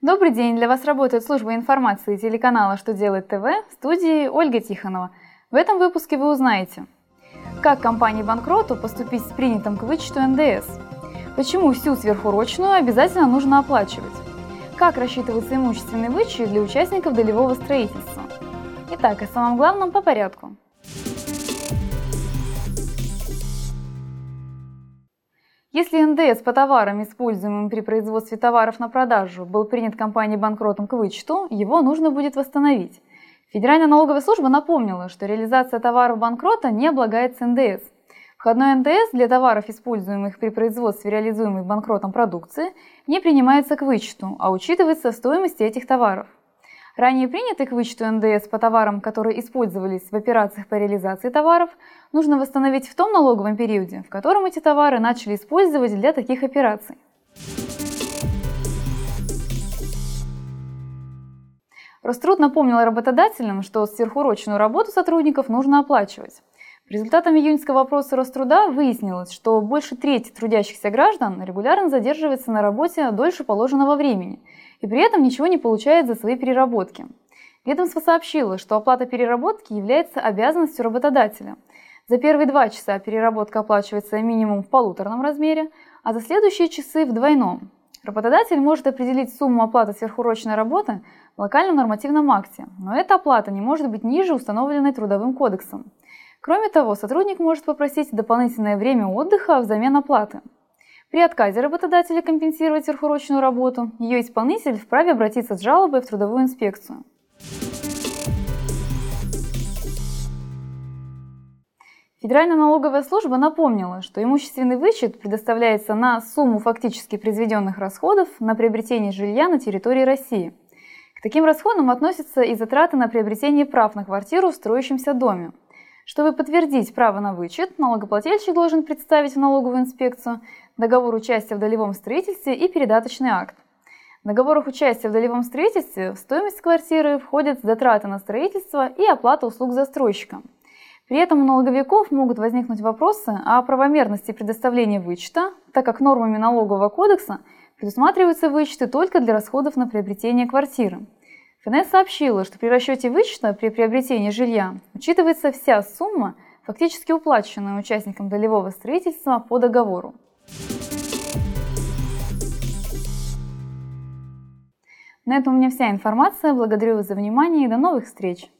Добрый день! Для вас работает служба информации телеканала «Что делает ТВ» в студии Ольга Тихонова. В этом выпуске вы узнаете, как компании-банкроту поступить с принятым к вычету НДС, почему всю сверхурочную обязательно нужно оплачивать, как рассчитывается имущественный вычет для участников долевого строительства. Итак, о самом главном по порядку. Если НДС по товарам, используемым при производстве товаров на продажу, был принят компанией банкротом к вычету, его нужно будет восстановить. Федеральная налоговая служба напомнила, что реализация товаров банкрота не облагается НДС. Входной НДС для товаров, используемых при производстве реализуемой банкротом продукции, не принимается к вычету, а учитывается в стоимости этих товаров. Ранее принятый к вычету НДС по товарам, которые использовались в операциях по реализации товаров, нужно восстановить в том налоговом периоде, в котором эти товары начали использовать для таких операций. Роструд напомнил работодателям, что сверхурочную работу сотрудников нужно оплачивать. По результатам июньского опроса Роструда выяснилось, что больше трети трудящихся граждан регулярно задерживается на работе дольше положенного времени и при этом ничего не получает за свои переработки. Ведомство сообщило, что оплата переработки является обязанностью работодателя. За первые два часа переработка оплачивается минимум в полуторном размере, а за следующие часы в двойном. Работодатель может определить сумму оплаты сверхурочной работы в локальном нормативном акте, но эта оплата не может быть ниже установленной Трудовым кодексом. Кроме того, сотрудник может попросить дополнительное время отдыха взамен оплаты. При отказе работодателя компенсировать сверхурочную работу, ее исполнитель вправе обратиться с жалобой в трудовую инспекцию. Федеральная налоговая служба напомнила, что имущественный вычет предоставляется на сумму фактически произведенных расходов на приобретение жилья на территории России. К таким расходам относятся и затраты на приобретение прав на квартиру в строящемся доме, чтобы подтвердить право на вычет, налогоплательщик должен представить в налоговую инспекцию договор участия в долевом строительстве и передаточный акт. В договорах участия в долевом строительстве в стоимость квартиры входят затраты на строительство и оплата услуг застройщика. При этом у налоговиков могут возникнуть вопросы о правомерности предоставления вычета, так как нормами налогового кодекса предусматриваются вычеты только для расходов на приобретение квартиры. ФНС сообщила, что при расчете вычета при приобретении жилья учитывается вся сумма, фактически уплаченная участникам долевого строительства по договору. На этом у меня вся информация. Благодарю вас за внимание и до новых встреч!